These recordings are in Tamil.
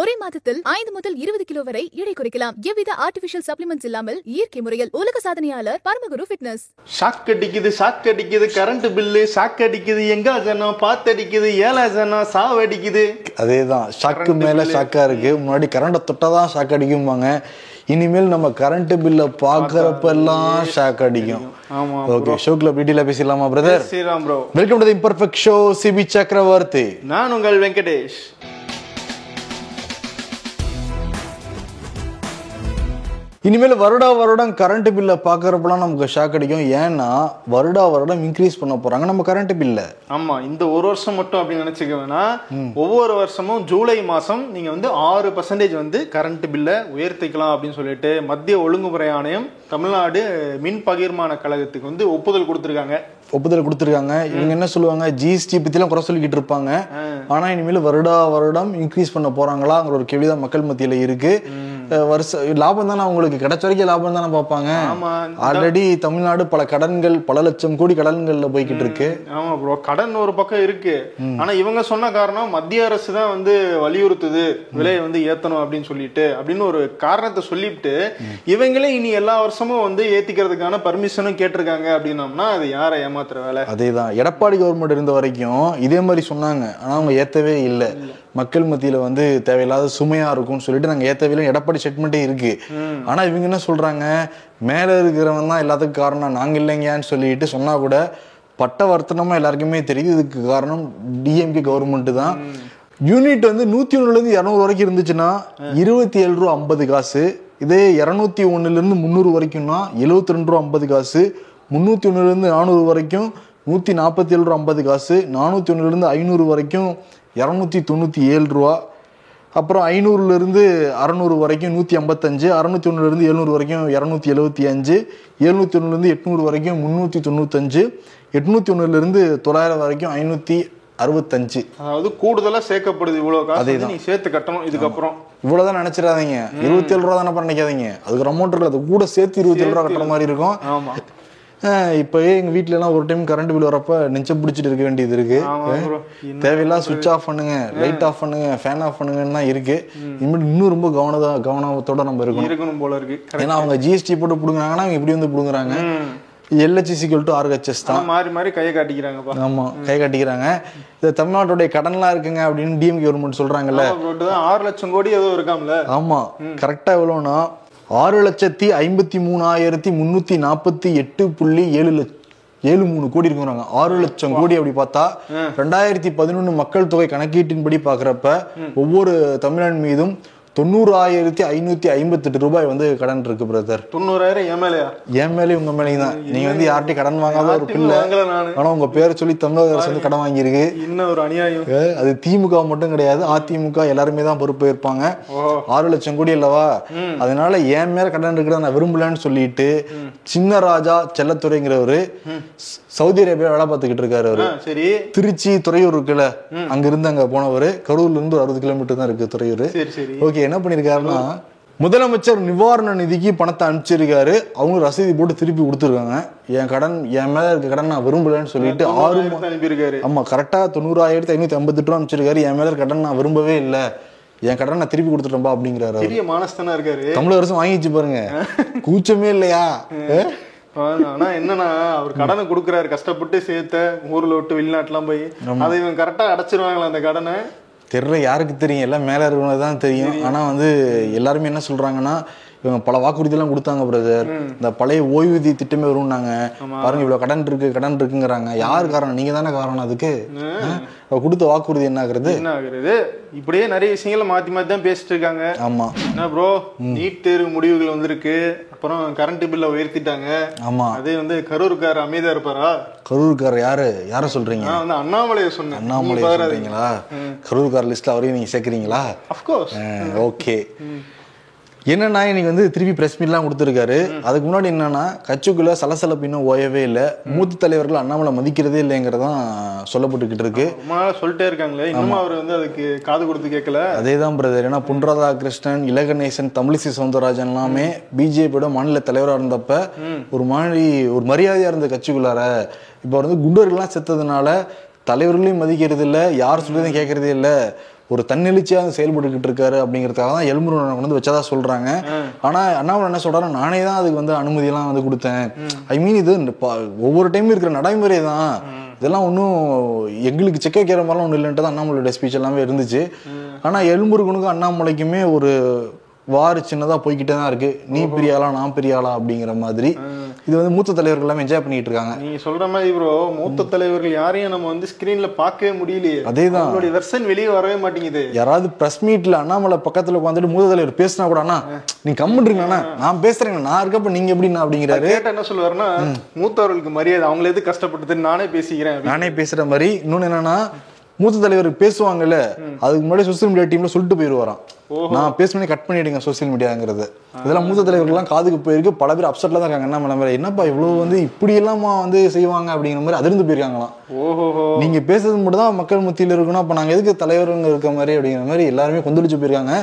ஒரே மாதத்தில் ஐந்து முதல் இருபது கிலோ வரை எடை குறைக்கலாம். எவ்வித ஆர்டிபிஷியல் சப்ளிமெண்ட்ஸ் இல்லாமல் இயற்கை முறையில் உலக சாதனையாளர் பரமகுரு ஃபிட்னஸ் ஷாக் அடிக்குது ஷாக் அடிக்குது கரண்ட் பில்லு ஷாக் அடிக்குது எங்க ஜனம் பாத்து அடிக்குது ஏழா ஜனம் சாவு அடிக்குது. அதே தான் ஷாக்கு மேல ஷாக்கா இருக்கு. முன்னாடி கரண்ட்டை தொட்டா தான் ஷாக் அடிக்கும்பாங்க. இனிமேல் நம்ம கரண்ட் பில்லை பார்க்கறப்பெல்லாம் ஷாக் அடிக்கும். ஆமா ஓகே ஷோக்கில் டீட்டெயிலாக பேசிடலாமா brother Sriram bro welcome to the imperfect show Sibi Chakravarthy நான் உங்கள் வெங்கடேஷ். இனிமேல் வருடா வருடம் கரண்ட் பில்லை பார்க்கறப்பெல்லாம் நமக்கு ஷாக் அடிக்கும். ஏன்னா வருடா வருடம் இன்க்ரீஸ் பண்ண போறாங்க. நம்ம கரண்ட் பில்லை ஆமா இந்த ஒரு வருஷம் மட்டும் அப்படின்னு நினைச்சுக்க வேணாம் ஒவ்வொரு வருஷமும் ஜூலை மாசம் நீங்க வந்து ஆறு பர்சன்டேஜ் வந்து கரண்ட் பில்லை உயர்த்திக்கலாம் அப்படின்னு சொல்லிட்டு மத்திய ஒழுங்குமுறை ஆணையம் தமிழ்நாடு மின் பகிர்மான கழகத்துக்கு வந்து ஒப்புதல் கொடுத்திருக்காங்க. ஒப்புதல் கொடுத்துருக்காங்க. இவங்க என்ன சொல்லுவாங்க? ஜிஎஸ்டி பத்திலாம் குறை சொல்லிக்கிட்டு இருப்பாங்க. ஆனா இனிமேல் வருடா வருடம் இன்க்ரீஸ் பண்ண போறாங்களாங்கிற ஒரு கேள்விதான் மக்கள் மத்தியில இருக்கு. அஹ் வருஷ லாபம் தானே அவங்களுக்கு கிடைச்ச வரைக்கும் லாபம் தானே பார்ப்பாங்க. ஆமா. ஆல்ரெடி தமிழ்நாடு பல கடன்கள் பல லட்சம் கோடி கடன்கள்ல போய்கிட்டு இருக்கு. ஆமா ப்ரோ கடன் ஒரு பக்கம் இருக்கு. ஆனா இவங்க சொன்ன காரணம் மத்திய அரசு தான் வந்து வலியுறுத்துது விலையை வந்து ஏத்தணும் அப்படின்னு சொல்லிட்டு அப்படின்னு ஒரு காரணத்தை சொல்லிட்டு இவங்களே இனி எல்லா வருஷமும் வந்து ஏத்திக்கிறதுக்கான பர்மிஷனும் கேட்டிருக்காங்க அப்படின்னம்னா அது யாரை ஏமாத்துற வேலை? அதேதான். எடப்பாடி கவர்மெண்ட் இருந்த வரைக்கும் இதே மாதிரி சொன்னாங்க. ஆனா அவங்க ஏத்தவே இல்லை. மக்கள் மத்தியில வந்து தேவையில்லாத சுமையா இருக்கும்னு சொல்லிட்டு நாங்க ஏத்தவே எடப்பாடி ஸ்டேட்மெண்ட்டே இருக்கு. ஆனா இவங்க என்ன சொல்றாங்க? மேல இருக்கிறவன் தான் எல்லாத்துக்கும் காரணம் நாங்க இல்லைங்கன்னு சொல்லிட்டு சொன்னா கூட பட்ட வர்த்தனமா எல்லாருக்குமே தெரியுது. இதுக்கு காரணம் டிஎம்கே கவர்மெண்ட் தான். யூனிட் வந்து நூத்தி ஒண்ணுல இருந்து இரநூறு வரைக்கும் இருந்துச்சுன்னா இருபத்தி ஏழு ரூபா ஐம்பது காசு. இதே இரநூத்தி ஒண்ணுல இருந்து முந்நூறு வரைக்கும்னா எழுபத்தி ரெண்டு ரூபா ஐம்பது காசு. முந்நூற்றி ஒன்றுலேருந்து நானூறு வரைக்கும் நூற்றி நாற்பத்தி ஏழு ரூபா ஐம்பது காசு. நானூற்றி ஒன்றுலேருந்து ஐநூறு வரைக்கும் இரநூத்தி தொண்ணூற்றி ஏழு ரூபா. அப்புறம் ஐநூறுலேருந்து அறநூறு வரைக்கும் நூற்றி ஐம்பத்தஞ்சு அறநூற்றி ஒன்றுலேருந்து எழுநூறு வரைக்கும் இரநூத்தி எழுபத்தி அஞ்சு எழுநூற்றி ஒன்றுலேருந்து எட்நூறு வரைக்கும் முந்நூற்றி தொண்ணூத்தஞ்சு எட்நூற்றி ஒன்றுலேருந்து தொள்ளாயிரம் வரைக்கும் ஐநூற்றி அறுபத்தஞ்சு. அதாவது கூடுதலா சேர்க்கப்படுது காசு வந்து நீ சேர்த்து கட்டணும் இதுக்கப்புறம். இவ்வளவுதான் நினைச்சிடாதீங்க. இருபத்தி ஏழு ரூபா தானே நினைக்காதீங்க. அதுக்கு அமௌண்ட் இருக்கு அது கூட சேர்த்து இருபத்தி ஏழு ரூபா கட்டுற மாதிரி இருக்கும். ஆமா ஆஹ் இப்பயே எங்க வீட்ல எல்லாம் ஒரு டைம் கரண்ட் பில் வரப்ப நெஞ்ச பிடிச்சிட்டு இருக்க வேண்டியது இருக்கு. ஆமா ப்ரோ தேவையில்லாம் சுவிட்ச் ஆஃப் பண்ணுங்க லைட் ஆஃப் பண்ணுங்க ஃபேன் ஆஃப் பண்ணுங்கன்னு தான் இருக்கு இனிமேல் இன்னும் ரொம்ப கவனதா கவனத்தோட நம்ம இருக்கணும். இருக்கணும் போல இருக்கு. ஏன்னா அவங்க ஜிஎஸ்டி போட்டு புடுங்குறாங்கன்னா அவங்க இப்படி வந்து புடுங்குறாங்க. எல்ஹெச்சிசிக்கல் டு ஆர்ஹெச்எஸ் தான். மாறி மாறி கையை காட்டிக்கிறாங்கப்பா. ஆமா கை கட்டிக்கிறாங்க. இந்த தமிழ்நாட்டுடைய கடன்லாம் இருக்குங்க அப்படின்னு டிஎம் கவர்மெண்ட் சொல்றாங்கல்ல. ஆறு லட்சம் கோடி ஏதோ இருக்காம்ல. ஆமா கரெக்டா எவ்வளோனா ஆறு லட்சத்தி ஐம்பத்தி மூணாயிரத்தி முன்னூத்தி நாற்பத்தி எட்டு புள்ளி ஏழு லட்ச ஏழு மூணு கோடி இருக்குறாங்க ஆறு லட்சம் கோடி அப்படி பார்த்தா ரெண்டாயிரத்தி பதினொன்னு மக்கள் தொகை கணக்கீட்டின்படி பாக்குறப்ப ஒவ்வொரு தமிழன் மீதும் தொண்ணூறாயிரத்தி ஐநூத்தி ஐம்பத்தெட்டு ரூபாய் வந்து கடன் இருக்கு பிரதர் தொண்ணூறாயிரம் எம்எல்ஏயா என் மேலேயும் உங்க மேலேயும் தான். நீங்க வந்து யார்கிட்டயும் கடன் வாங்காத ஒரு பிள்ளை. ஆனா உங்க பேரை சொல்லி தமிழக அரசு வந்து கடன் வாங்கியிருக்கு. இன்னும் ஒரு அநியாயம்? அது திமுக மட்டும் கிடையாது. அதிமுக எல்லாருமே தான் பொறுப்பு இருப்பாங்க ஆறு லட்சம் கோடி அல்லவா? அதனால என் மேல கடன் இருக்கிறத நான் விரும்பலன்னு சொல்லிட்டு சின்ன ராஜா செல்லத்துறைங்கிறவரு சவுதி அரேபியா வேலை பார்த்துக்கிட்டு இருக்காரு அவரு. சரி. திருச்சி துறையூர் இருக்குல்ல அங்க இருந்து அங்க போனவர். கரூர்ல இருந்து அறுபது கிலோமீட்டர் தான் இருக்கு துறையூர். ஓகே என்ன பண்ணிருக்காருன்னா முதலமைச்சர் நிவாரண நிதிக்கு பணத்தை அனுப்பிச்சிருக்காரு. அவங்க ரசீது போட்டு திருப்பி கொடுத்துருக்காங்க. என் கடன் என் மேல இருக்க கடன் நான் விரும்பலன்னு சொல்லிட்டு ஆறு அனுப்பியிருக்காரு. ஆமா கரெக்டா தொண்ணூறாயிரத்தி ஐநூத்தி ஐம்பத்தெட்டு ரூபா அனுப்பிச்சிருக்காரு. என் மேல கடன் நான் விரும்பவே இல்ல. என் கடன் நான் திருப்பி கொடுத்துட்டேன்பா அப்படிங்கிறாரு. பெரிய மானஸ்தனா இருக்காரு. தமிழக அரசு வாங்கிச்சு பாருங்க. கூச்சமே இல்லையா? ஆனா என்னன்னா அவர் கடனை கொடுக்குறாரு. கஷ்டப்பட்டு சேர்த்த ஊர்ல விட்டு வெளிநாட்டுலாம் போய் அதை இவன் கரெக்டா அடைச்சிருவாங்களா அந்த கடனை? தெரியல யாருக்கு தெரியும்? எல்லாம் மேல இருக்கிறவங்க தான் தெரியும். ஆனா வந்து எல்லாருமே என்ன சொல்றாங்கன்னா இவங்க பல வாக்குறுதியெல்லாம் கொடுத்தாங்க பிரதர் இந்த பழைய ஓய்வூதிய திட்டமே வரும்னாங்க. பாருங்க இவ்வளவு கடன் இருக்கு கடன் இருக்குங்கிறாங்க. யார் காரணம்? நீங்க தானே காரணம் அதுக்கு? கொடுத்த வாக்குறுதி என்ன ஆகுறது? என்ன ஆகுறது? இப்படியே நிறைய விஷயங்களை மாத்தி மாத்தி தான் பேசிட்டு இருக்காங்க. ஆமா. என்ன ப்ரோ நீட் தேர்வு முடிவுகள் வந்திருக்கு. அப்புறம் கரண்ட் பில்ல உயர்த்திட்டாங்க. ஆமா. அதே வந்து கரூருக்கார் அமைதியா இருப்பாரா? கரூர்கார் யாரு? யார சொல்றீங்க? நான் வந்து அண்ணாமலையை சொன்னேன். அண்ணாமலை சொல்றீங்களா? கரூர்கார் லிஸ்ட்ல அவரையும் நீங்க சேர்க்குறீங்களா? அஃப்கோர்ஸ் ஓகே என்னன்னா இன்னைக்கு வந்து திருப்பி பிரஸ் மீட்லாம் கொடுத்துருக்காரு. அதுக்கு முன்னாடி என்னன்னா கட்சிக்குள்ள சலசலப்பு இன்னும் ஓயவே இல்லை. மூத்த தலைவர்கள் அண்ணாமலை மதிக்கிறதே இல்லைங்கிறதான் சொல்லப்பட்டுக்கிட்டு இருக்கு. சொல்லிட்டே இருக்காங்களே. இன்னும் அவர் வந்து அதுக்கு காது கொடுத்து கேட்கல. அதே தான் பிரதர் ஏன்னா பொன் ராதாகிருஷ்ணன் இலகணேசன் தமிழிசை சவுந்தரராஜன் எல்லாமே பிஜேபியோட மாநில தலைவராக இருந்தப்ப ஒரு மாதிரி ஒரு மரியாதையா இருந்த கட்சிக்குள்ளார இப்போ வந்து குண்டர்கள்லாம் செத்ததுனால தலைவர்களையும் மதிக்கிறது இல்லை யார் சொல்றதையும் கேட்கறதே இல்லை. ஒரு தன்னெழுச்சியா செயல்பட்டுக்கிட்டு இருக்காரு அப்படிங்கிறதுக்காக தான் எலும்புருவனை வந்து வச்சதா சொல்றாங்க. ஆனா அண்ணாமலை என்ன சொல்றாரு நானே தான் அதுக்கு வந்து அனுமதி எல்லாம் வந்து கொடுத்தேன். ஐ மீன் இது ஒவ்வொரு டைம் இருக்கிற நடைமுறை தான். இதெல்லாம் ஒன்றும் எங்களுக்கு செக் வைக்கிற மாதிரிலாம் ஒன்றும் இல்லைன்ட்டு தான் அண்ணாமலையோட ஸ்பீச் எல்லாமே இருந்துச்சு. ஆனா எலும்புருகனுக்கும் அண்ணாமலைக்குமே ஒரு வார் சின்னதா போய்கிட்டே தான் இருக்கு. நீ பெரியாளா நான் பெரியாளா அப்படிங்கிற மாதிரி. இது வந்து மூத்த தலைவர்கள் எல்லாமே என்ஜாய் பண்ணிட்டு இருக்காங்க. நீங்க சொல்ற மாதிரி ப்ரோ மூத்த தலைவர்கள் யாரையும் நம்ம வந்து ஸ்கிரீன்ல பார்க்கவே முடியலையே. அதேதான். அவங்களுடைய வெர்ஷன் வெளியே வரவே மாட்டேங்குது. யாராவது பிரஸ் மீட்ல அண்ணாமலை பக்கத்துல உட்காந்துட்டு மூத்த தலைவர் பேசினா கூட அண்ணா நீங்க கம்முன்றீங்க அண்ணா? நான் பேசுறேங்க. நான் இருக்கப்ப நீங்க எப்படிண்ணா? அப்படிங்கிறாரு. கேட்ட என்ன சொல்லுவாருன்னா மூத்தவர்களுக்கு மரியாதை அவங்கள எது கஷ்டப்பட்டது நானே பேசிக்கிறேன். நானே பேசுற மாதிரி. இன்னொன்னு என்னன்னா மூத்த தலைவர் பேசுவாங்கல்ல அதுக்கு முன்னாடி சோசியல் மீடியா டீம்ல சொல்லிட்டு போயிருவாராம் நான் பேசுனே கட் பண்ணிடுங்க சோசியல் மீடியாங்கிறது இதெல்லாம் மூத்த தலைவர்கள்லாம் காதுக்கு போயிருக்கு. பல பேர் அப்செட்ல தான் இருக்காங்க. என்ன மேல என்னப்பா இவ்வளவு வந்து இப்படி எல்லாமா வந்து செய்வாங்க அப்படிங்கிற மாதிரி அதிர்ந்து போயிருக்காங்களாம். நீங்க பேசுறது மட்டும் தான் மக்கள் மத்தியில இருக்கணும். அப்ப நாங்க எதுக்கு தலைவருங்க இருக்க மாதிரி அப்படிங்கிற மாதிரி எல்லாருமே கொந்தளிச்சு போயிருக்காங்க.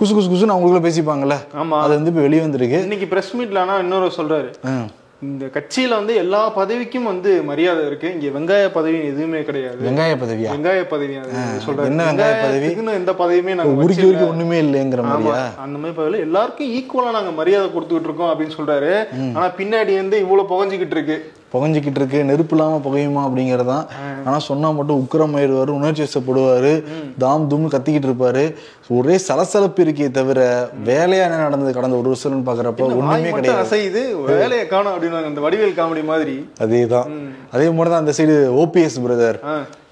குசு குசு குசுன்னு அவங்களுக்குள்ள பேசிப்பாங்கல்ல. ஆமா. அது வந்து இப்ப வெளியே வந்திருக்கு. இன்னைக்கு பிரஸ் மீட்ல ஆனா இன்னொரு சொல்றாரு. இந்த கட்சியில வந்து எல்லா பதவிக்கும் வந்து மரியாதை இருக்கு. இங்க வெங்காய பதவி எதுவுமே கிடையாது. வெங்காய பதவியா? வெங்காய பதவி அது சொல்றாரு. என்ன வெங்காய பதவி? எந்த பதவியுமே நாங்க உருக்கி. உருக்கி ஒண்ணுமே இல்லைங்கிற ஆமா மாதிரியா? அந்த மாதிரி பதவியில எல்லாருக்கும் ஈக்குவலா நாங்க மரியாதை கொடுத்துக்கிட்டு இருக்கோம் அப்படின்னு சொல்றாரு. ஆனா பின்னாடி வந்து இவ்வளவு புகஞ்சுக்கிட்டு இருக்கு. புகஞ்சிக்கிட்டு இருக்கு. நெருப்பு இல்லாம புகையுமா அப்படிங்கறதான் ஆனா சொன்னா மட்டும் உக்கிரமாயிருவாரு உணர்ச்சி வசப்படுவாரு தாம் தூம் கத்திக்கிட்டு இருப்பாரு. ஒரே சலசலப்பு இருக்கே தவிர வேலையா என்ன நடந்தது கடந்த ஒரு வருஷம்னு பாக்குறப்ப ஒண்ணுமே கிடையாது. அசையுது வேலையை காணும் அப்படின்னு அந்த வடிவேல் காமெடி மாதிரி. அதேதான். அதே மாதிரி தான் அந்த சைடு ஓபிஎஸ் பிரதர்.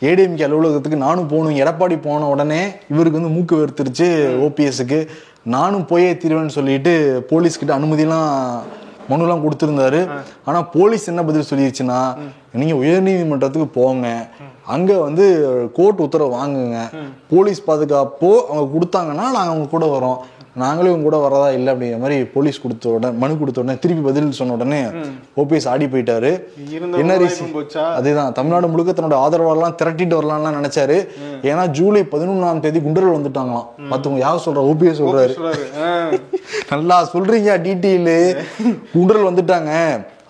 ஏடிஎம்கே அலுவலகத்துக்கு நானும் போகணும் எடப்பாடி போன உடனே இவருக்கு வந்து மூக்கு வெறுத்துருச்சு ஓபிஎஸ்க்கு. நானும் போயே தீருவேன்னு சொல்லிட்டு போலீஸ் கிட்ட அனுமதிலாம் மனுலாம் கொடுத்திருந்தாரு. ஆனா போலீஸ் என்ன பதில் சொல்லிருச்சுன்னா நீங்க உயர்நீதிமன்றத்துக்கு போங்க. அங்க வந்து கோர்ட் உத்தரவு வாங்குங்க. போலீஸ் பாதுகாப்போ அவங்க கொடுத்தாங்கன்னா நாங்க அவங்க கூட வரோம். நாங்களே உங்க கூட வரதா இல்லை அப்படிங்கிற மாதிரி போலீஸ் கொடுத்த உடனே மனு கொடுத்த உடனே திருப்பி பதில் சொன்ன உடனே ஓபிஎஸ் ஆடி போயிட்டாரு. என்ன ரீசன் அதேதான். தமிழ்நாடு முழுக்க தன்னோட ஆதரவாளர்லாம் திரட்டிட்டு வரலாம்லாம் நினைச்சாரு. ஏன்னா ஜூலை பதினொன்றாம் தேதி குண்டர்கள் வந்துட்டாங்களாம். மத்தவங்க யார் சொல்ற? ஓபிஎஸ் சொல்றாரு. நல்லா சொல்றீங்க டீட்டெயிலு. குண்டர்கள் வந்துட்டாங்க.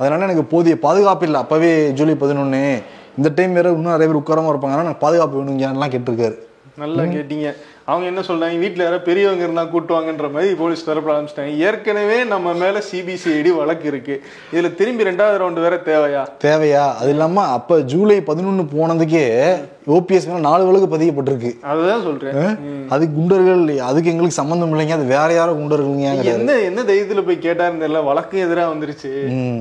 அதனால எனக்கு போதிய பாதுகாப்பு இல்லை. அப்பவே ஜூலை பதினொன்னு. இந்த டைம் வேற இன்னும் நிறைய பேர் உட்காராம இருப்பாங்க. ஆனா எனக்கு பாதுகாப்பு வேணுங்கலாம் கேட்டிருக்காரு. நல்லா கேட்டீங்க. அவங்க என்ன சொல்றாங்க? வீட்டில் யாராவது பெரியவங்க இருந்தால் கூட்டுவாங்கன்ற மாதிரி போலீஸ் தரப்பட ஆரம்பிச்சிட்டாங்க. ஏற்கனவே நம்ம மேல சிபிசிஐடி வழக்கு இருக்கு. இதுல திரும்பி ரெண்டாவது ரவுண்டு வேற தேவையா? தேவையா? அது இல்லாம அப்ப ஜூலை பதினொன்னு போனதுக்கே ஓபிஎஸ் நாலு வழக்கு பதியப்பட்டிருக்கு. அதுதான் சொல்றேன். அது குண்டர்கள் அதுக்கு எங்களுக்கு சம்மந்தம் இல்லைங்க. அது வேற யாரோ குண்டர்கள்ங்க என்ன என்ன தைரியத்துல போய் கேட்டாருன்னு தெரியல. வழக்கு எதிரா வந்துருச்சு.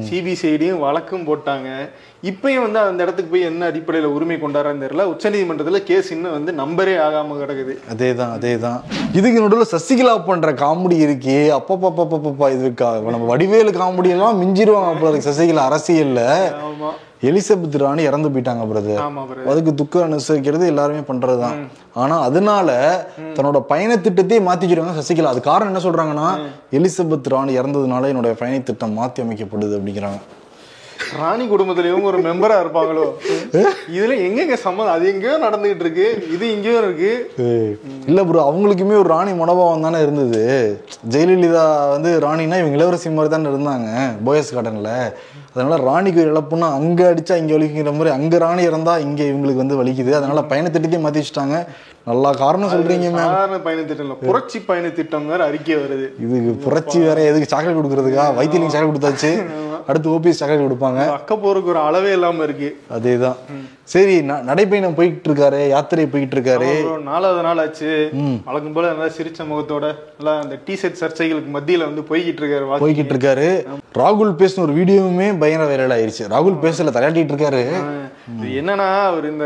சிபிசிஐடியும் வழக்கும் போட்டாங்க. இப்பயும் வந்து அந்த இடத்துக்கு போய் என்ன அடிப்படையில உரிமை கொண்டாடுறான்னு தெரியல. உச்சநீதிமன்றத்துல கேஸ் இன்னும் வந்து நம்பரே ஆகாம கிடக்குது. அதேதான் அதேதான். இதுக்கு நடுவில் சசிகலா பண்ற காமெடி இருக்கே. அப்பப்பப்பப்பப்பா இது நம்ம வடிவேலு காமெடி எல்லாம் மிஞ்சிருவாங்க சசிகலா அரசியல்ல. ஆமா. எலிசபெத் ராணி இறந்து போயிட்டாங்க பிரதர். அதுக்கு துக்கம் அனுசரிக்கிறது எல்லாருமே பண்றதுதான். ஆனா அதனால தன்னோட பயண திட்டத்தையே மாத்தி வச்சிருக்காங்க சசிகலா. அது காரணம் என்ன சொல்றாங்கன்னா எலிசபெத் ராணி இறந்ததுனால என்னோட பயண திட்டம் மாத்தி அமைக்கப்படுது அப்படிங்கிறாங்க. ராணி குடும்பத்துல இவங்க ஒரு மெம்பரா இருப்பாங்களோ? இதுல எங்கெங்க சம்மந்தம் அது எங்கேயோ நடந்துகிட்டு இருக்கு இது இங்கேயோ இருக்கு. இல்ல ப்ரோ அவங்களுக்குமே ஒரு ராணி மனோபாவம் தானே இருந்தது. ஜெயலலிதா வந்து ராணினா இவங்க இளவரசி மாதிரி தானே இருந்தாங்க போயஸ் கார்டன்ல அதனால ராணிக்கு ஒரு இழப்புன்னா அங்க அடிச்சா இங்க வலிக்குங்கிற மாதிரி அங்க ராணி இறந்தா இங்க இவங்களுக்கு வந்து வலிக்குது. அதனால பயண திட்டத்தையும் மாத்தி வச்சுட்டாங்க நல்லா காரணம் சொல்றீங்க மேம் சாதாரண பயண திட்டம் இல்ல புரட்சி பயண திட்டம் வேற அறிக்கை வருது. இதுக்கு புரட்சி வேற எதுக்கு சாக்லேட் கொடுக்கறதுக்கா? வைத்தியலிங்க சாக்லேட் கொடுத்தாச்சு. அடுத்து ஓபிஎஸ் சாக்லேட் கொடுப்பாங்க. அக்க போறதுக்கு ஒரு அளவே இல்லாம இருக்கு. அதேதான். சரி நடைப்பயணம் போயிட்டு இருக்காரு யாத்திரை போயிட்டு இருக்காரு நாலாவது நாள் ஆச்சு. வழக்கம் போல நல்லா சிரிச்ச முகத்தோட நல்லா அந்த டி ஷர்ட் சர்ச்சைகளுக்கு மத்தியில வந்து போய்கிட்டு இருக்காரு. போய்கிட்டு இருக்காரு ராகுல் பேசின ஒரு வீடியோவுமே பயங்கர வைரல் ஆயிருச்சு. ராகுல் பேசல தலையாட்டிட்டு இருக்காரு என்னன்னா அவர் இந்த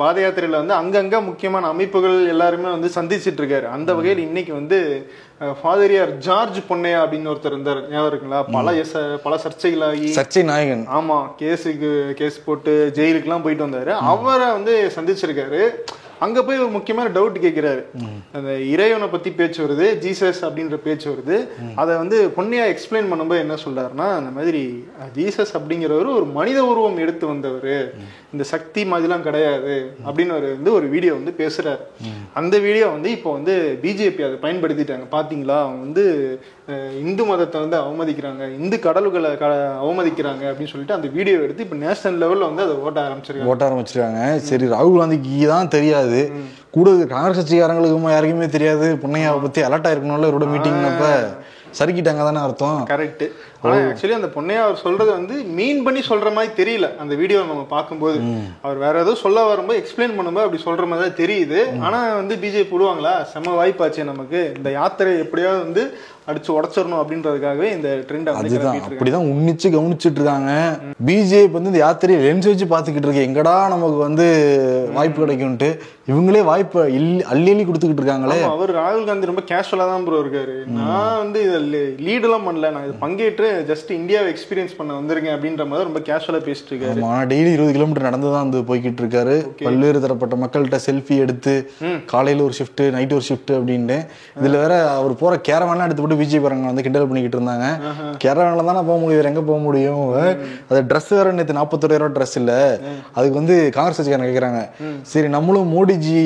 பாத யாத்திரையில வந்து அங்கங்க முக்கியமான அமைப்புகள் எல்லாருமே வந்து சந்திச்சிட்டு இருக்காரு அந்த வகையில் இன்னைக்கு வந்து ஃபாதரியார் ஜார்ஜ் பொன்னையா அப்படின்னு ஒருத்தர் இருந்தார். ஞாபகம் இருக்குங்களா? பல பல சர்ச்சைகளாகி சர்ச்சை நாயகன். ஆமா கேஸுக்கு கேஸ் போட்டு ஜெயிலுக்குலாம் போயிட்டு வந்தாரு. அவரை வந்து சந்திச்சிருக்காரு. அங்க போய் ஒரு முக்கியமான டவுட் கேட்கிறாரு அந்த இறைவனை பத்தி பேச்சு வருது ஜீசஸ் அப்படின்ற பேச்சு வருது. அதை வந்து பொன்னியா எக்ஸ்பிளைன் பண்ணும்போது என்ன சொல்றாருன்னா அந்த மாதிரி ஜீசஸ் அப்படிங்கிறவர் ஒரு மனித உருவம் எடுத்து வந்தவர். இந்த சக்தி மாதிரிலாம் கிடையாது. அப்படின்னு ஒரு வந்து ஒரு வீடியோ வந்து பேசுறாரு. அந்த வீடியோ வந்து இப்போ வந்து பிஜேபி அதை பயன்படுத்திட்டாங்க. பாத்தீங்களா? அவங்க வந்து இந்து மதத்தை வந்து அவமதிக்கிறாங்க. இந்து கடவுள்களை க அவமதிக்கிறாங்க அப்படின்னு சொல்லிட்டு அந்த வீடியோ எடுத்து இப்போ நேஷனல் லெவல்ல வந்து அதை ஓட்ட ஆரம்பிச்சிருக்காங்க. ஓட்ட ஆரம்பிச்சிருக்காங்க. சரி ராகுல் காந்திக்கு தான் தெரியாது. கூட காங்கிரஸ் கட்சிக்காரங்களுக்கும் யாருக்குமே தெரியாது. பொன்னையாவை பத்தி அலர்ட் ஆயிருக்கணும்ல இவரோட மீட்டிங்னப்ப சறுக்கிட்டாங்க தானே அர்த்தம் கரெக்ட் ஆனா ஆக்சுவலி அந்த பொண்ணையா அவர் சொல்றது வந்து மீன் பண்ணி சொல்ற மாதிரி தெரியல. அந்த வீடியோ நம்ம பார்க்கும்போது. அவர் வேற ஏதோ சொல்ல வரும்போது எக்ஸ்பிளைன் பண்ணும்போது அப்படி சொல்ற மாதிரி தான் தெரியுது. ஆனா வந்து பிஜேபி விடுவாங்களா செம்ம வாய்ப்பாச்சு நமக்கு. இந்த யாத்திரை எப்படியாவது வந்து அடிச்சு உடச்சிடணும் அப்படின்றதுக்காகவே இந்த ட்ரெண்ட் அதுதான் அப்படிதான் உன்னிச்சு கவனிச்சிட்டு இருக்காங்க. பிஜேபி வந்து இந்த யாத்திரையை லென்ஸ் வச்சு பார்த்துக்கிட்டு இருக்கு. எங்கடா நமக்கு வந்து வாய்ப்பு கிடைக்கும்ட்டு இவங்களே வாய்ப்பு அள்ளி அள்ளி கொடுத்துக்கிட்டு இருக்காங்களே. அவர் ராகுல் காந்தி ரொம்ப கேஷுவலா தான் ப்ரோ இருக்காரு. நான் வந்து இதில் லீட் எல்லாம் பண்ணல. நான் இது பங்கேற்று ஜஸ்ட் இந்தியாவை எக்ஸ்பீரியன்ஸ் பண்ண வந்திருக்கேன் அப்படின்ற மாதிரி ரொம்ப கேஷுவலா பேசிட்டு இருக்காரு. ஆமா ஆனா டெய்லி இருபது கிலோமீட்டர் நடந்து தான் வந்து போய்கிட்டு இருக்காரு. பல்வேறு தரப்பட்ட மக்கள்கிட்ட செல்ஃபி எடுத்து காலையில ஒரு ஷிஃப்ட் நைட் ஒரு ஷிஃப்ட் அப்படின்ட்டு. இதுல வேற அவர் போற கேரவான்லாம் எடுத்து போட்டு பிஜேபி பாருங்க வந்து கிண்டல் பண்ணிக்கிட்டு இருந்தாங்க. கேரவான்ல தானே போக முடியும் எங்க போக முடியும்? அது ட்ரெஸ் வேற நேற்று நாற்பத்தொரு ரூபா ட்ரெஸ் இல்ல. அதுக்கு வந்து காங்கிரஸ் கட்சிக்காரங்க கேக்குறாங்க. சரி நம்மளும் மோடிஜி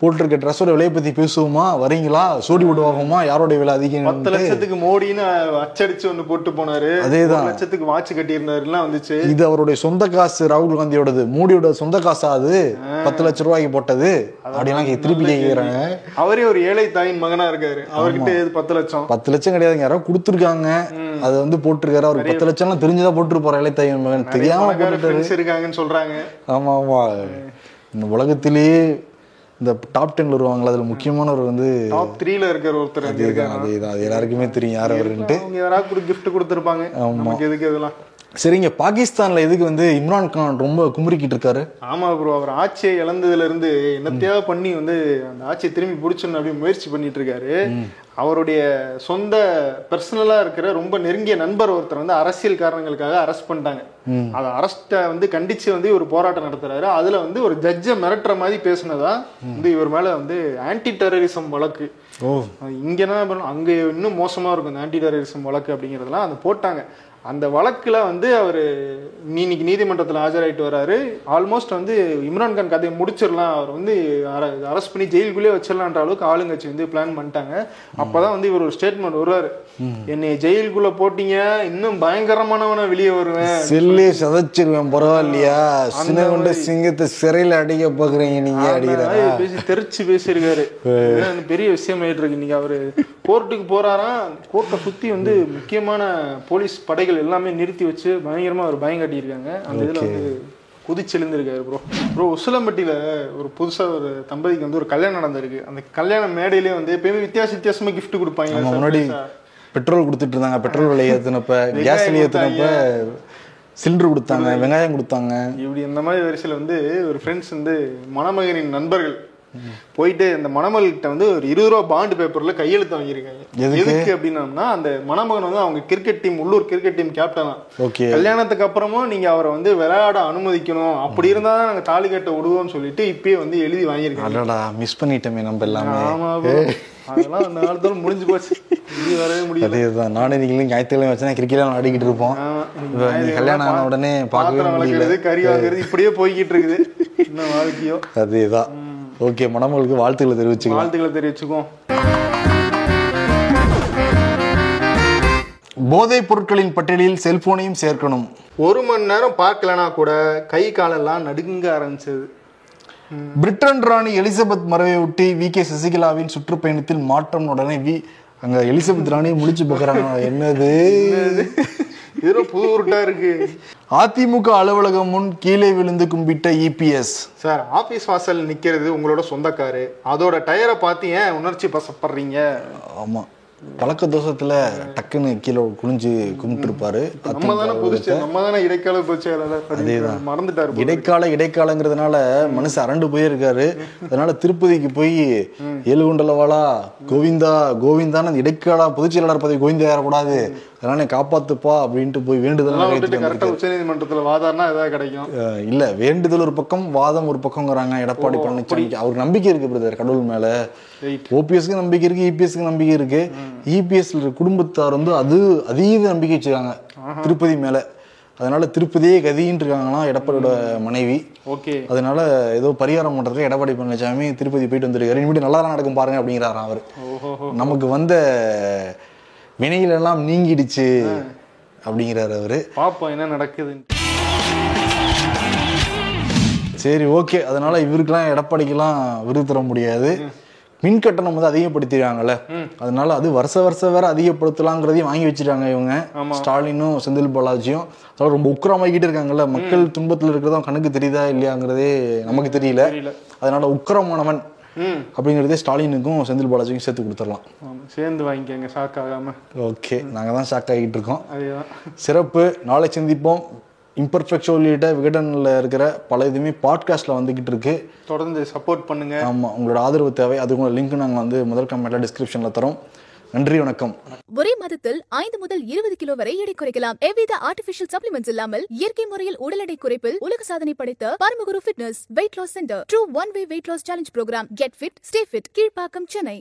போட்டிருக்க ட்ரெஸ்ஸோட விலையை பத்தி பேசுவோமா? வரீங்களா? சோடி விடுவாகுமா யாரோட விலை பத்து அதிகம் லட்சத்துக்கு மோடின்னு அச்சடிச்சு ஒண்ணு போட்டு போனாரு. அதேதான். லட்சத்துக்கு வாட்ச் கட்டியிருந்தாருலாம் வந்துச்சு. இது அவருடைய சொந்த காசு ராகுல் காந்தியோடது. மோடியோட சொந்த காசா அது? பத்து லட்ச ரூபாய்க்கு போட்டது. அப்படிலாம் திருப்பி கேட்கிறாங்க அவரே ஒரு ஏழை தாயின் மகனா இருக்காரு. அவர்கிட்ட எது பத்து லட்சம்? பத்து லட்சம் கிடையாதுங்க. யாரோ கொடுத்துருக்காங்க. அது வந்து போட்டிருக்காரு. அவருக்கு பத்து லட்சம்லாம் தெரிஞ்சுதான் போட்டிருப்பாரு இளையத்தாயின் மகன். தெரியாம இருக்காங்கன்னு சொல்றாங்க. ஆமா ஆமா. இந்த உலகத்திலேயே இந்த டாப் டென்ல வருவாங்களா அதுல முக்கியமானவர் வந்து டாப் த்ரீல இருக்கிற ஒருத்தர் அங்க அதேதான் இருக்காரு அதேதான் அது எல்லாருக்குமே தெரியும் யார் அவருன்ட்டு. அவங்க யாராவது கிஃப்ட் கொடுத்துருப்பாங்க. நமக்கு எதுக்கு இதெல்லாம்? சரிங்க பாகிஸ்தான்ல எதுக்கு வந்து இம்ரான் கான் ரொம்ப குமுறிக்கிட்டு இருக்காரு? ஆமா ப்ரோ அவர் ஆட்சியை இழந்ததுல இருந்து என்னத்தையாவது பண்ணி வந்து அந்த ஆட்சியை திரும்பி பிடிச்சணும் அப்படின்னு முயற்சி பண்ணிட்டு இருக்காரு. அவருடைய சொந்த பர்சனலா இருக்கிற ரொம்ப நெருங்கிய நண்பர் ஒருத்தர் வந்து அரசியல் காரணங்களுக்காக அரெஸ்ட் பண்ணிட்டாங்க. அந்த அரெஸ்ட்டை வந்து கண்டிச்சு வந்து ஒரு போராட்டம் நடத்துறாரு. அதுல வந்து ஒரு ஜட்ஜை மிரட்டுற மாதிரி பேசுனதா வந்து இவர் மேல வந்து ஆன்டி டெரரிசம் வழக்கு. ஓ. இங்க என்ன பண்ணணும் அங்க இன்னும் மோசமா இருக்கும் இந்த ஆன்டி டெரரிசம் வழக்கு அப்படிங்கறதெல்லாம் அந்த போட்டாங்க. அந்த வழக்குல வந்து அவர் இன்னைக்கு நீதிமன்றத்தில் ஆஜராயிட்டு வராரு. ஆல்மோஸ்ட் வந்து இம்ரான்கான் கதையை முடிச்சிடலாம். அவர் வந்து அரெஸ்ட் பண்ணி ஜெயிலுக்குள்ளே வச்சிடலான்ற அளவுக்கு ஆளுங்கட்சி வந்து பிளான் பண்ணிட்டாங்க. அப்பதான் வந்து இவர் ஒரு ஸ்டேட்மெண்ட் வருவாரு என்னை ஜெயிலுக்குள்ள போட்டீங்க இன்னும் பயங்கரமானவன வெளியே வருவேன். செல்லே சதைச்சிருவேன் பரவாயில்லையா? சின்ன கொண்ட சிங்கத்தை சிறையில அடிக்க பாக்குறீங்க நீங்க அடிக்கிறாரா ஆனா, பேசி தெரிச்சு பேசியிருக்காரு. பெரிய விஷயம் ஆயிட்டு இருக்கு. இன்னைக்கு அவரு கோர்ட்டுக்கு போறாராம் கோர்ட்டை சுத்தி வந்து முக்கியமான போலீஸ் படைகள் எல்லாமே நிறுத்தி வச்சு பயங்கரமா ஒரு பயம் காட்டியிருக்காங்க. அந்த இதுல வந்து குதிச்செழுந்திருக்காரு ப்ரோ ப்ரோ உசிலம்பட்டியில ஒரு புதுசா ஒரு தம்பதிக்கு வந்து ஒரு கல்யாணம் நடந்திருக்கு. அந்த கல்யாண மேடையிலே வந்து எப்பயுமே வித்தியாச வித்தியாசமா gift கொடுப்பாங்க முன்னாடி பெட்ரோல் கொடுத்துட்டு இருந்தாங்க. பெட்ரோல் விலை ஏத்துனப்ப கேஸ் விலை ஏத்துனப்ப சிலிண்டர் கொடுத்தாங்க வெங்காயம். கொடுத்தாங்க. இப்படி இந்த மாதிரி வரிசையில் வந்து ஒரு ஃப்ரெண்ட்ஸ் வந்து மணமகனின் நண்பர்கள் போயிட்டு அந்த மணமகள்கிட்ட வந்து ஒரு இருபது ரூபா பாண்டு பேப்பர்ல கையெழுத்து வாங்கியிருக்காங்க. எதுக்கு? எதுக்கு அப்படின்னம்னா அந்த மணமகன் வந்து அவங்க கிரிக்கெட் டீம் உள்ளூர் கிரிக்கெட் டீம் கேப்டனா ஓகே. கல்யாணத்துக்கு அப்புறமும் நீங்க அவரை வந்து விளையாட அனுமதிக்கணும். அப்படி இருந்தா தான் நாங்க தாலி கட்ட விடுவோம்னு சொல்லிட்டு இப்பயே வந்து எழுதி வாங்கியிருக்காங்க. மிஸ் பண்ணிட்டோமே நம்ம எல்லாமே. அதெல்லாம் அந்த காலத்தோட முடிஞ்சு போச்சு. இது வரவே முடியல. அதேதான். நானும் நீங்களும் ஞாயிற்றுக்கிழமை வச்சா கிரிக்கெட் ஆடிக்கிட்டு இருப்போம். கல்யாணம் ஆன உடனே பார்க்கவே முடியல. வளர்க்கறது கறி வாங்குறது இப்படியே போய்கிட்டு இருக்குது. இன்னும் வாழ்க்கையோ. அதேதான். ஓகே மணமகளுக்கு வாழ்த்துக்களை தெரிவிச்சுக்கலாம் வாழ்த்துக்களை தெரிவிச்சுக்குவோம் போதைப் பொருட்களின் பட்டியலில் செல்போனையும் சேர்க்கணும். ஒரு மணி நேரம் பார்க்கலனா கூட கை காலெல்லாம் நடுங்க ஆரம்பிச்சது. பிரிட்டன் ராணி எலிசபெத் மறைவை ஒட்டி வி. கே. சசிகலாவின் சுற்றுப்பயணத்தில் மாற்றம் உடனே வி. அங்க எலிசபெத் ராணியை முடிச்சு பார்க்கறாங்க. என்னது? இது புது உருட்டா இருக்கு. அதிமுக அலுவலகம் முன் கீழே விழுந்து கும்பிட்ட இபிஎஸ் சார் ஆபீஸ் வாசல் நிக்கிறது உங்களோட சொந்தக்காரு. அதோட டயரை பார்த்து ஏன் உணர்ச்சி பசப்படுறீங்க? ஆமா. பழக்க தோஷத்துல டக்குன்னு கீழே குனிஞ்சு கும்பிட்டு இருப்பாரு நம்ம தானே புதுச்சு நம்ம தானே இடைக்கால அப்படின்னு மறந்துட்டாரு. இடைக்கால இடைக்காலங்கிறதுனால மனுஷன் அரண்டு போயிருக்காரு. அதனால திருப்பதிக்கு போய் ஏழு குண்டலவாளா கோவிந்தா கோவிந்தான்னு அந்த இடைக்கால பொதுச் செயலாளர் பதவி கோவிந்தா ஏறக்கூடாது அதனால காப்பாத்துப்பா அப்படின்ட்டு போய் வேண்டுதல் அதெல்லாம் விட்டுட்டு நிறைவேற்றிட்டு கரெக்டா உச்ச நீதிமன்றத்துல வாதாடினா ஏதாவது கிடைக்கும்? இல்ல வேண்டுதல் ஒரு பக்கம் வாதம் ஒரு பக்கம்ங்கிறாங்க எடப்பாடி பழனிசாமி அவருக்கு நம்பிக்கை இருக்கு பிரதர் கடவுள் மேல. ஓபிஎஸ்க்கு நம்பிக்கை இருக்கு இபிஎஸ்க்கு நம்பிக்கை இருக்கு. இபிஎஸ்ல குடும்பத்தார் வந்து அது அதீத நம்பிக்கை வச்சிருக்காங்க. திருப்பதி மேல. அதனால திருப்பதியே கதின்னு இருக்காங்களாம் எடப்பாடியோட மனைவி. ஓகே. அதனால ஏதோ பரிகாரம் பண்றதுக்கு எடப்பாடி பழனிசாமி திருப்பதி போயிட்டு வந்திருக்காரு. இனிமேட்டு நல்லா நடக்கும் பாருங்க அப்படிங்கிறாராம் அவர். நமக்கு வந்த வினைகள் எல்லாம் நீங்கிடுச்சு அப்படிங்கிறாரு அவரு. பாப்போம் என்ன நடக்குதுன்னு சரி ஓகே. அதனால இவருக்கெல்லாம் எடப்பாடிக்கெல்லாம் விருது தர முடியாது. மின் கட்டணம் வந்து அதிகப்படுத்திடுறாங்கல்ல. அதனால அது வருஷ வருஷம் வேற அதிகப்படுத்தலாங்கிறதையும் வாங்கி வச்சிருக்காங்க இவங்க. ஸ்டாலினும் செந்தில் பாலாஜியும். அதெல்லாம் ரொம்ப உக்கிரமாக்கிட்டு இருக்காங்கல்ல. மக்கள் துன்பத்தில் இருக்கிறதும் கணக்கு தெரியுதா இல்லையாங்கிறதே நமக்கு தெரியல. அதனால உக்கிரமானவன். அப்படிங்கிறதே ஸ்டாலினுக்கும் செந்தில் பாலாஜிக்கும் சேர்த்து கொடுத்துடலாம். சேர்ந்து வாங்கிக்கங்க ஷாக் ஆகாம. ஓகே நாங்கள் தான் ஷாக் ஆகிட்டு இருக்கோம். சிறப்பு நாளை சந்திப்போம். இம்பர்ஃபெக்ட் உள்ளிட்ட விகடனில் இருக்கிற பல இதுவுமே பாட்காஸ்ட்டில் வந்துக்கிட்டு இருக்கு. தொடர்ந்து சப்போர்ட் பண்ணுங்க. ஆமாம் உங்களோட ஆதரவு தேவை. அதுக்குள்ள லிங்க் நாங்கள் வந்து முதல் கமெண்ட்டில் டிஸ்கிரிப்ஷனில் தரோம். நன்றி வணக்கம். ஒரே மாதத்தில் ஐந்து முதல் இருபது கிலோ வரை எடை குறைக்கலாம். எவ்வித ஆர்டிபிஷியல் சப்ளிமெண்ட்ஸ் இல்லாமல் இயற்கை முறையில் உடல் எடை குறைப்பில் உலக சாதனை படைத்த Paramaguru fitness weight loss centre true one way weight loss challenge programme get fit stay fit Kilpauk Chennai.